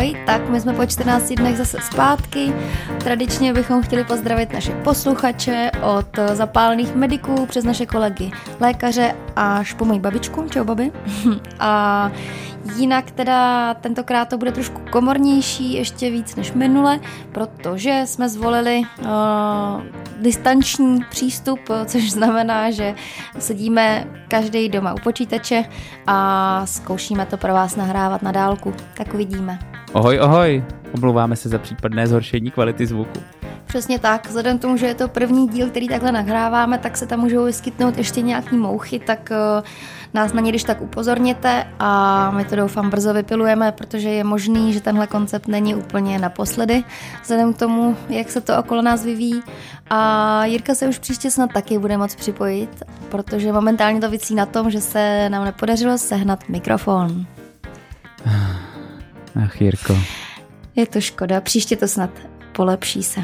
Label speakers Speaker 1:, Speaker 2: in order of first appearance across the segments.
Speaker 1: Ahoj, tak my jsme po 14 dnech zase zpátky. Tradičně bychom chtěli pozdravit naše posluchače od zapálených mediků přes naše kolegy lékaře až po moji babičku. Čau, babi. A Jinak teda tentokrát to bude trošku komornější, ještě víc než minule, protože jsme zvolili uh, distanční přístup, což znamená, že sedíme každý doma u počítače a zkoušíme to pro vás nahrávat na dálku. Tak uvidíme.
Speaker 2: Ohoj, ohoj! Omlouváme se za případné zhoršení kvality zvuku.
Speaker 1: Přesně tak, vzhledem k tomu, že je to první díl, který takhle nahráváme, tak se tam můžou vyskytnout ještě nějaký mouchy, tak uh, nás na ně když tak upozorněte a my to doufám brzo vypilujeme, protože je možný, že tenhle koncept není úplně naposledy, vzhledem k tomu, jak se to okolo nás vyvíjí. A Jirka se už příště snad taky bude moc připojit, protože momentálně to vycí na tom, že se nám nepodařilo sehnat mikrofon.
Speaker 2: Ach, Jirko.
Speaker 1: Je to škoda, příště to snad polepší se.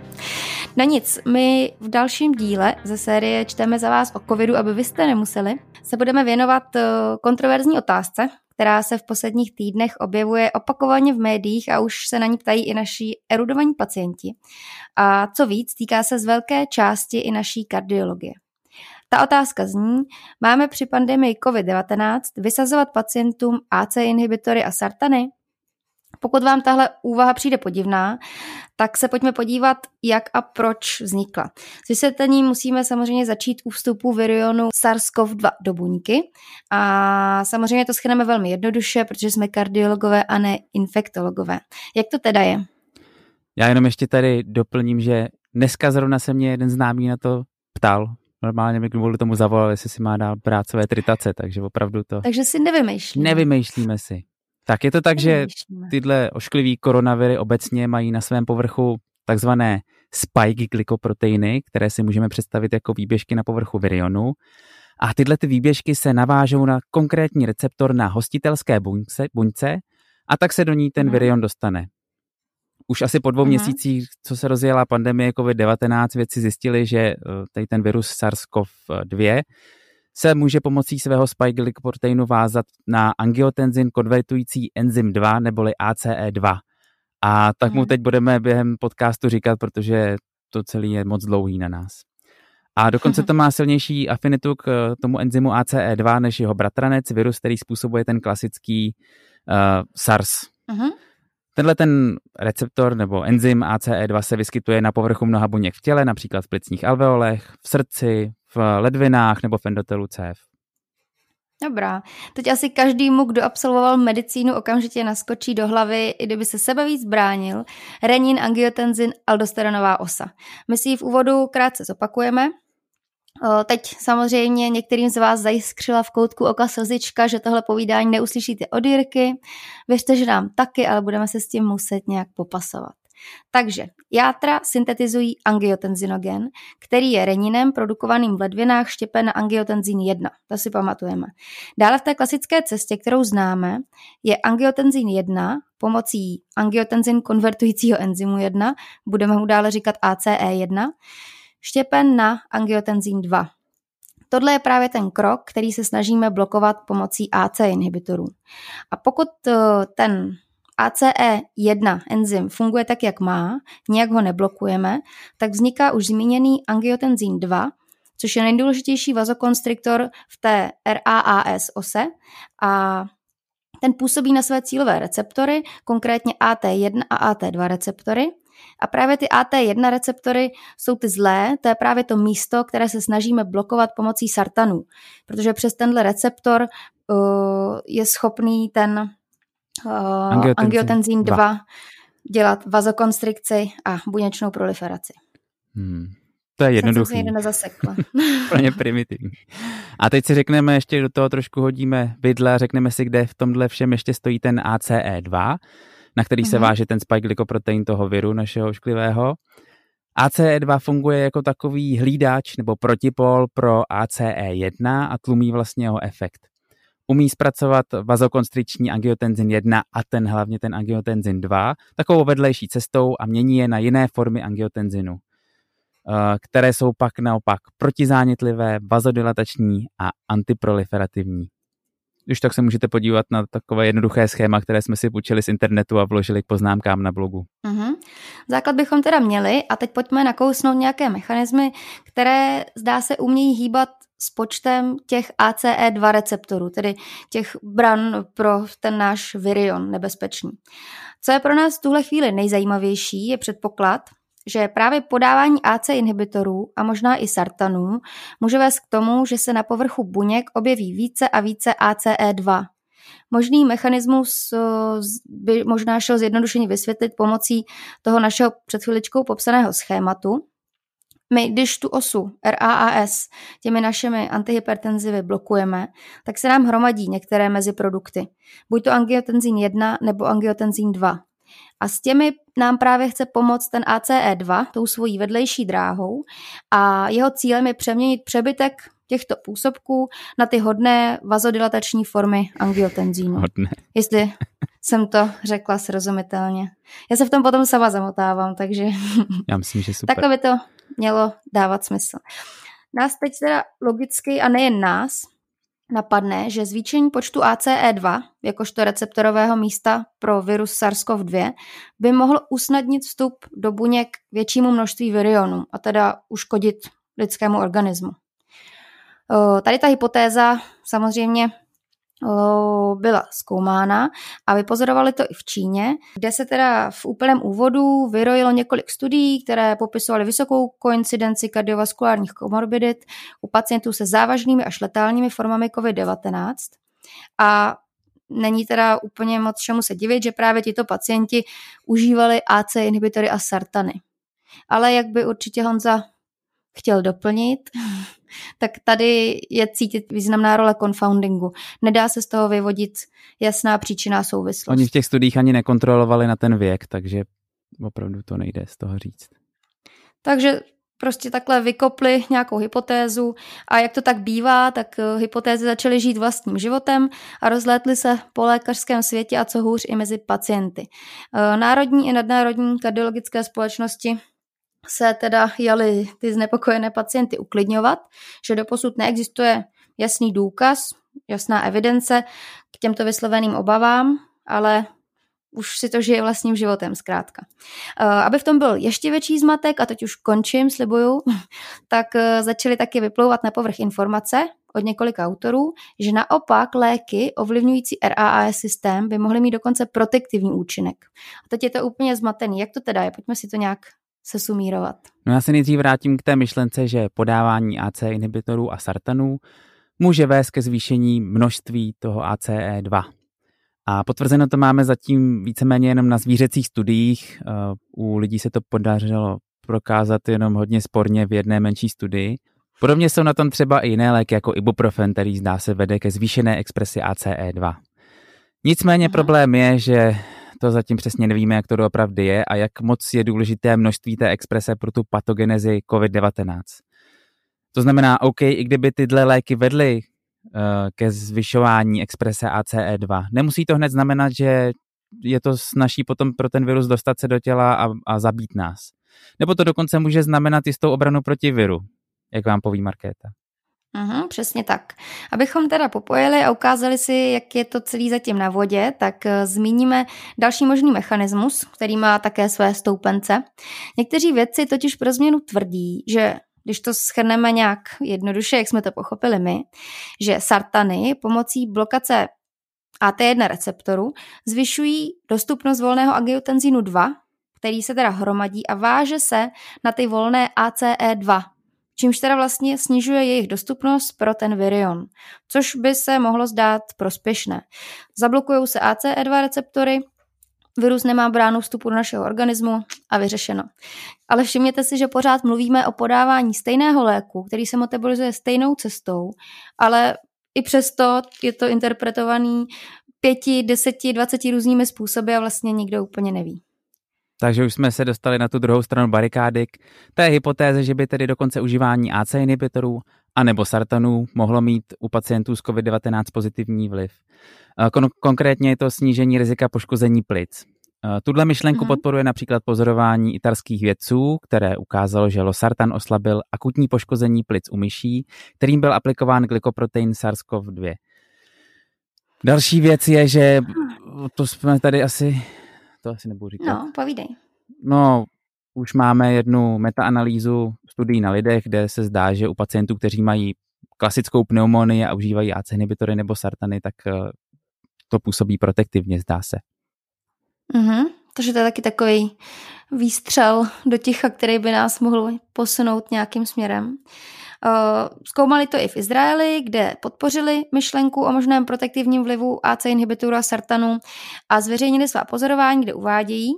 Speaker 1: no nic, my v dalším díle ze série Čteme za vás o covidu, aby vy jste nemuseli, se budeme věnovat eh, kontroverzní otázce, která se v posledních týdnech objevuje opakovaně v médiích a už se na ní ptají i naši erudovaní pacienti. A co víc, týká se z velké části i naší kardiologie. Ta otázka zní, máme při pandemii COVID-19 vysazovat pacientům AC inhibitory a sartany? Pokud vám tahle úvaha přijde podivná, tak se pojďme podívat, jak a proč vznikla. S vysvětlením musíme samozřejmě začít u vstupu virionu SARS-CoV-2 do buňky a samozřejmě to schrneme velmi jednoduše, protože jsme kardiologové a ne infektologové. Jak to teda je?
Speaker 2: Já jenom ještě tady doplním, že dneska zrovna se mě jeden známý na to ptal, normálně mi kvůli tomu zavolal, jestli si má dál prácové tritace, takže opravdu to...
Speaker 1: Takže si nevymýšlíme.
Speaker 2: Nevymýšlíme si. Tak je to tak, že tyhle ošklivý koronaviry obecně mají na svém povrchu takzvané spike glykoproteiny, které si můžeme představit jako výběžky na povrchu virionu. A tyhle ty výběžky se navážou na konkrétní receptor na hostitelské buňce, buňce a tak se do ní ten mhm. virion dostane. Už asi po dvou uh-huh. měsících, co se rozjela pandemie COVID-19, vědci zjistili, že eh, tady ten virus SARS-CoV-2 se může pomocí svého spike glykoproteinu vázat na angiotenzin konvertující enzym 2 neboli ACE2. A tak mu mhm. teď budeme během podcastu říkat, protože to celý je moc dlouhý na nás. A dokonce to má silnější afinitu k eh, tomu enzymu ACE2 než jeho bratranec, virus, který způsobuje ten klasický uh, SARS. Uh-huh. Tenhle ten receptor nebo enzym ACE2 se vyskytuje na povrchu mnoha buněk v těle, například v plicních alveolech, v srdci, v ledvinách nebo v endotelu cév.
Speaker 1: Dobrá. Teď asi každému, kdo absolvoval medicínu, okamžitě naskočí do hlavy, i kdyby se sebe víc bránil, renin, angiotenzin, aldosteronová osa. My si ji v úvodu krátce zopakujeme. Teď samozřejmě některým z vás zajiskřila v koutku oka slzička, že tohle povídání neuslyšíte od Jirky. Věřte, že nám taky, ale budeme se s tím muset nějak popasovat. Takže játra syntetizují angiotenzinogen, který je reninem produkovaným v ledvinách štěpen na angiotenzin 1. To si pamatujeme. Dále v té klasické cestě, kterou známe, je angiotenzin 1 pomocí angiotenzin konvertujícího enzymu 1, budeme mu dále říkat ACE1, štěpen na angiotenzin 2. Tohle je právě ten krok, který se snažíme blokovat pomocí AC inhibitorů. A pokud eh, ten ACE1 enzym funguje tak, jak má, nějak ho neblokujeme, tak vzniká už zmíněný angiotenzin 2, což je nejdůležitější vazokonstriktor v té RAAS ose a ten působí na své cílové receptory, konkrétně AT1 a AT2 receptory. A právě ty AT1 receptory jsou ty zlé, to je právě to místo, které se snažíme blokovat pomocí sartanů, protože přes tenhle receptor uh, je schopný ten uh, angiotenzin, angiotenzin 2, 2 dělat vazokonstrikci a buněčnou proliferaci.
Speaker 2: Hmm. To je jednoduché.
Speaker 1: Jsem se zasekla.
Speaker 2: Plně primitivní. A teď si řekneme, ještě do toho trošku hodíme vidle a řekneme si, kde v tomhle všem ještě stojí ten ACE2, na který uh-huh. se mhm. váže ten spike glykoprotein toho viru našeho šklivého. ACE2 funguje jako takový hlídač nebo protipol pro ACE1 a tlumí vlastně jeho efekt umí zpracovat vazokonstriční angiotenzin 1 a ten hlavně ten angiotenzin 2 takovou vedlejší cestou a mění je na jiné formy angiotenzinu, eh, které jsou pak naopak protizánětlivé, vazodilatační a antiproliferativní. Když tak se můžete podívat na takové jednoduché schéma, které jsme si půjčili z internetu a vložili k poznámkám na blogu.
Speaker 1: Uh-huh. Základ bychom teda měli a teď pojďme nakousnout nějaké mechanismy, které zdá se umějí hýbat s počtem těch ACE2 receptorů, tedy těch bran pro ten náš virion nebezpečný. Co je pro nás v tuhle chvíli nejzajímavější, je předpoklad, že právě podávání AC inhibitorů a možná i sartanů může vést k tomu, že se na povrchu buněk objeví více a více ACE2. Možný mechanismus by možná šel zjednodušeně vysvětlit pomocí toho našeho před chviličkou popsaného schématu. My, když tu osu RAAS těmi našimi antihypertenzivy blokujeme, tak se nám hromadí některé meziprodukty. Buď to angiotenzín 1 nebo angiotenzín 2. A s těmi nám právě chce pomoct ten ACE2 tou svojí vedlejší dráhou a jeho cílem je přeměnit přebytek těchto působků na ty hodné vazodilatační formy angiotenzínu.
Speaker 2: Hodné.
Speaker 1: Jestli jsem to řekla srozumitelně. Já se v tom potom sama zamotávám, takže
Speaker 2: Já myslím, že super.
Speaker 1: takhle by to mělo dávat smysl. Nás teď teda logicky, a nejen nás, napadne, že zvýšení počtu ACE2, jakožto receptorového místa pro virus SARS-CoV-2, by mohl usnadnit vstup do buněk většímu množství virionů a teda uškodit lidskému organismu. Tady ta hypotéza samozřejmě byla zkoumána a vypozorovali to i v Číně, kde se teda v úplném úvodu vyrojilo několik studií, které popisovaly vysokou koincidenci kardiovaskulárních komorbidit u pacientů se závažnými až letálními formami COVID-19 a není teda úplně moc čemu se divit, že právě tito pacienti užívali AC inhibitory a sartany. Ale jak by určitě Honza chtěl doplnit, tak tady je cítit významná role confoundingu. Nedá se z toho vyvodit jasná příčina souvislost.
Speaker 2: Oni v těch studiích ani nekontrolovali na ten věk, takže opravdu to nejde z toho říct.
Speaker 1: Takže prostě takhle vykopli nějakou hypotézu a jak to tak bývá, tak eh, hypotézy začaly žít vlastním životem a rozlétly se po lékařském světě a co hůř i mezi pacienty. Eh, národní i nadnárodní kardiologické společnosti se teda jali ty znepokojené pacienty uklidňovat, že doposud neexistuje jasný důkaz, jasná evidence k těmto vysloveným obavám, ale už si to žije vlastním životem zkrátka. Eh, aby v tom byl ještě větší zmatek, a teď už končím, slibuju, tak eh, začaly taky vyplouvat na povrch informace od několika autorů, že naopak léky ovlivňující RAAS systém by mohly mít dokonce protektivní účinek. A teď je to úplně zmatený. Jak to teda je? Pojďme si to nějak se sumírovat.
Speaker 2: No já se nejdřív vrátím k té myšlence, že podávání AC inhibitorů a sartanů může vést ke zvýšení množství toho ACE2. A potvrzeno to máme zatím víceméně jenom na zvířecích studiích. Eh, u lidí se to podařilo prokázat jenom hodně sporně v jedné menší studii. Podobně jsou na tom třeba i jiné léky jako ibuprofen, který zdá se vede ke zvýšené expresi ACE2. Nicméně Aha. problém je, že to zatím přesně nevíme, jak to doopravdy je a jak moc je důležité množství té exprese pro tu patogenezi COVID-19. To znamená, OK, i kdyby tyhle léky vedly uh, ke zvyšování exprese ACE2, nemusí to hned znamenat, že je to snaží potom pro ten virus dostat se do těla a, a zabít nás. Nebo to dokonce může znamenat jistou obranu proti viru, jak vám poví Markéta.
Speaker 1: Uhum, přesně tak. Abychom teda popojili a ukázali si, jak je to celý zatím na vodě, tak uh, zmíníme další možný mechanismus, který má také své stoupence. Někteří vědci totiž pro změnu tvrdí, že když to schrneme nějak jednoduše, jak jsme to pochopili my, že sartany pomocí blokace AT1 receptoru zvyšují dostupnost volného angiotenzínu 2, který se teda hromadí a váže se na ty volné ACE2, čímž teda vlastně snižuje jejich dostupnost pro ten virion, což by se mohlo zdát prospěšné. Zablokují se ACE2 receptory, virus nemá bránu vstupu do našeho organismu a vyřešeno. Ale všimněte si, že pořád mluvíme o podávání stejného léku, který se metabolizuje stejnou cestou, ale i přesto je to interpretovaný pěti, deseti, dvaceti různými způsoby a vlastně nikdo úplně neví.
Speaker 2: Takže už jsme se dostali na tu druhou stranu barikády k té hypotéze, že by tedy dokonce užívání AC inhibitorů anebo sartanů mohlo mít u pacientů s COVID-19 pozitivní vliv. Kon- konkrétně je to snížení rizika poškození plic. Tuhle myšlenku mm-hmm. podporuje například pozorování italských vědců, které ukázalo, že losartan oslabil akutní poškození plic u myší, kterým byl aplikován glykoprotein SARS-CoV-2. Další věc je, že to jsme tady asi, to asi nebudu říkat.
Speaker 1: No, povídej.
Speaker 2: No, už máme jednu metaanalýzu studií na lidech, kde se zdá, že u pacientů, kteří mají klasickou pneumonii a užívají AC inhibitory nebo sartany, tak eh, to působí protektivně, zdá se.
Speaker 1: Mhm, takže to je taky takový výstřel do ticha, který by nás mohl posunout nějakým směrem. Uh, zkoumali to i v Izraeli, kde podpořili myšlenku o možném protektivním vlivu AC inhibitoru a sartanu a zveřejnili svá pozorování, kde uvádějí,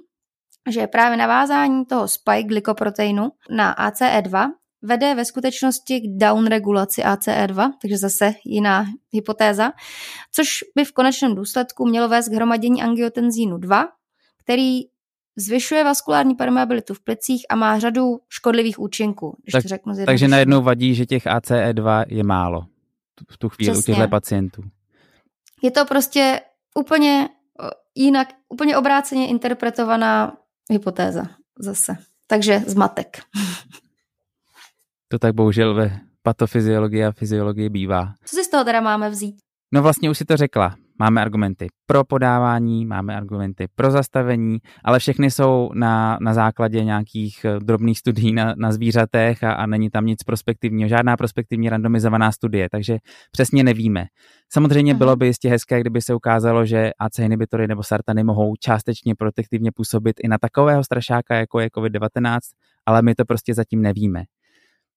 Speaker 1: že právě navázání toho spike glykoproteinu na ACE2 vede ve skutečnosti k downregulaci ACE2, takže zase jiná hypotéza, což by v konečném důsledku mělo vést k hromadění angiotenzínu 2, který zvyšuje vaskulární permeabilitu v plicích a má řadu škodlivých účinků, když tak, to řeknu
Speaker 2: Takže najednou vadí, že těch ACE2 je málo v tu chvíli Přesně. u těchto pacientů.
Speaker 1: Je to prostě úplně jinak, úplně obráceně interpretovaná hypotéza zase. Takže zmatek.
Speaker 2: To tak bohužel ve patofyziologii a fyziologii bývá.
Speaker 1: Co si z toho teda máme vzít?
Speaker 2: No vlastně už si to řekla. Máme argumenty pro podávání, máme argumenty pro zastavení, ale všechny jsou na, na základě nějakých eh, drobných studií na, na zvířatech a, a není tam nic prospektivního, žádná prospektivní randomizovaná studie, takže přesně nevíme. Samozřejmě Aha. bylo by jistě hezké, kdyby se ukázalo, že AC inhibitory nebo sartany mohou částečně protektivně působit i na takového strašáka, jako je COVID-19, ale my to prostě zatím nevíme.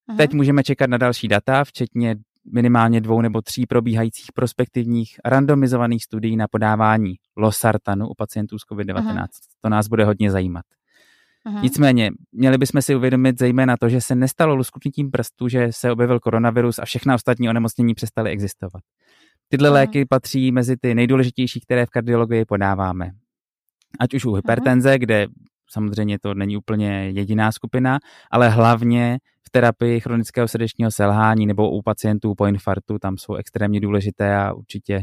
Speaker 2: Aha. Teď můžeme čekat na další data, včetně minimálně dvou nebo tří probíhajících prospektivních randomizovaných studií na podávání losartanu u pacientů s COVID-19. Aha. To nás bude hodně zajímat. Aha. Nicméně, měli bychom si uvědomit zejména to, že se nestalo lusknutím prstu, že se objevil koronavirus a všechna ostatní onemocnění přestaly existovat. Tyhle Aha. léky patří mezi ty nejdůležitější, které v kardiologii podáváme. Ať už u hypertenze, Aha. kde samozřejmě to není úplně jediná skupina, ale hlavně terapii chronického srdečního selhání nebo u pacientů po infarktu, tam jsou extrémně důležité a určitě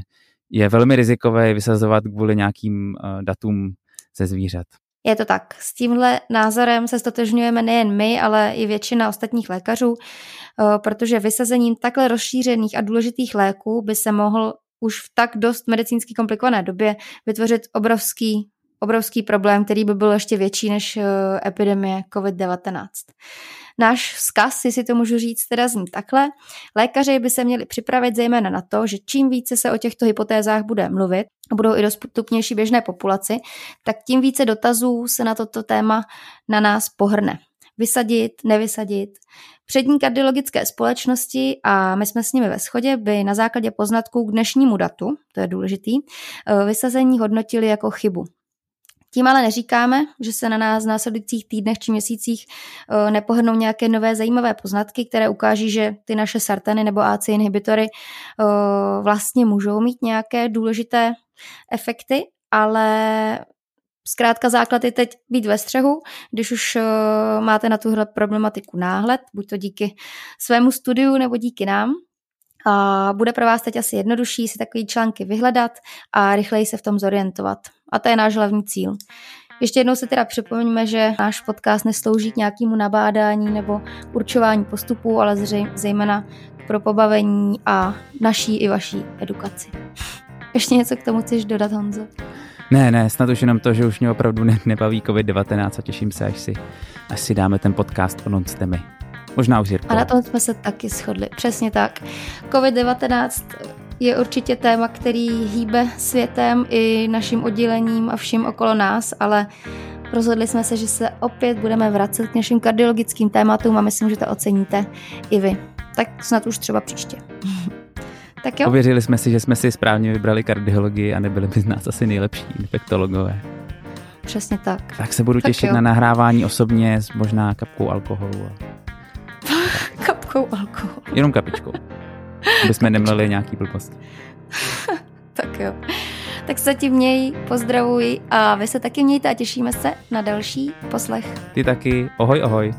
Speaker 2: je velmi rizikové vysazovat kvůli nějakým uh, datům ze zvířat.
Speaker 1: Je to tak. S tímhle názorem se stotožňujeme nejen my, ale i většina ostatních lékařů, eh, protože vysazením takhle rozšířených a důležitých léků by se mohl už v tak dost medicínsky komplikované době vytvořit obrovský obrovský problém, který by byl ještě větší než eh, epidemie COVID-19. Náš vzkaz, jestli to můžu říct, teda zní takhle. Lékaři by se měli připravit zejména na to, že čím více se o těchto hypotézách bude mluvit a budou i dostupnější běžné populaci, tak tím více dotazů se na toto téma na nás pohrne. Vysadit, nevysadit. Přední kardiologické společnosti, a my jsme s nimi ve shodě, by na základě poznatků k dnešnímu datu, to je důležitý, eh, vysazení hodnotili jako chybu. Tím ale neříkáme, že se na nás v následujících týdnech či měsících eh, nepohrnou nějaké nové zajímavé poznatky, které ukáží, že ty naše sartany nebo AC inhibitory eh, vlastně můžou mít nějaké důležité efekty, ale Zkrátka základ je teď být ve střehu, když už uh, máte na tuhle problematiku náhled, buď to díky svému studiu nebo díky nám. A bude pro vás teď asi jednodušší si takové články vyhledat a rychleji se v tom zorientovat. A to je náš hlavní cíl. Ještě jednou se teda připomeňme, že náš podcast neslouží k nějakému nabádání nebo určování postupů, ale zejména pro pobavení a naší i vaší edukaci. Ještě něco k tomu chceš dodat, Honzo?
Speaker 2: Ne, ne, snad už jenom to, že už mě opravdu ne, nebaví COVID-19 a těším se, až si, až si dáme ten podcast o non Možná už Jirko.
Speaker 1: A na tom jsme se taky shodli. Přesně tak. COVID-19 je určitě téma, který hýbe světem i naším oddělením a vším okolo nás, ale rozhodli jsme se, že se opět budeme vracet k našim kardiologickým tématům a myslím, že to oceníte i vy. Tak snad už třeba příště.
Speaker 2: tak jo. Uvěřili jsme si, že jsme si správně vybrali kardiologii a nebyli by z nás asi nejlepší infektologové.
Speaker 1: Přesně tak.
Speaker 2: Tak se budu tak těšit jo. na nahrávání osobně s možná kapkou alkoholu.
Speaker 1: Kapkou alkoholu.
Speaker 2: Jenom kapičkou. Aby jsme nemleli nějaký blbost.
Speaker 1: tak jo. Tak se ti měj, pozdravuj a vy se taky mějte a těšíme se na další poslech.
Speaker 2: Ty taky. Ohoj, ohoj.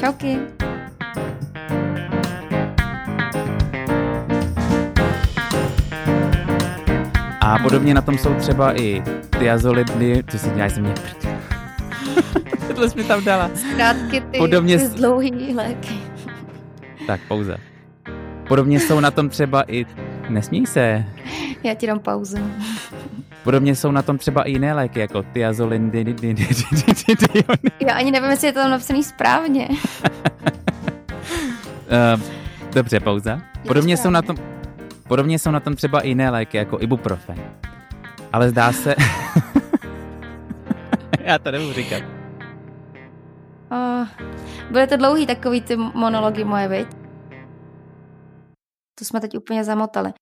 Speaker 1: Čauky.
Speaker 2: A podobně na tom jsou třeba i tiazolidy, co si děláš ze mě Tohle jsi mi tam dala.
Speaker 1: Zkrátky ty, Podobně... ty dlouhý léky.
Speaker 2: Tak, pouze. Podobně jsou na tom třeba i nesmí se.
Speaker 1: Já ti dám pauzu.
Speaker 2: Podobně jsou na tom třeba i jiné léky, jako tiazolin.
Speaker 1: Já ani nevím, jestli je to tam napsaný správně.
Speaker 2: uh, dobře, pauza. Podobně jsou na tom, podobně jsou na tom třeba i jiné léky, jako ibuprofen. Ale zdá se... Já to nebudu říkat.
Speaker 1: Uh, bude to dlouhý takový ty monology moje, viď? To jsme teď úplně zamotali.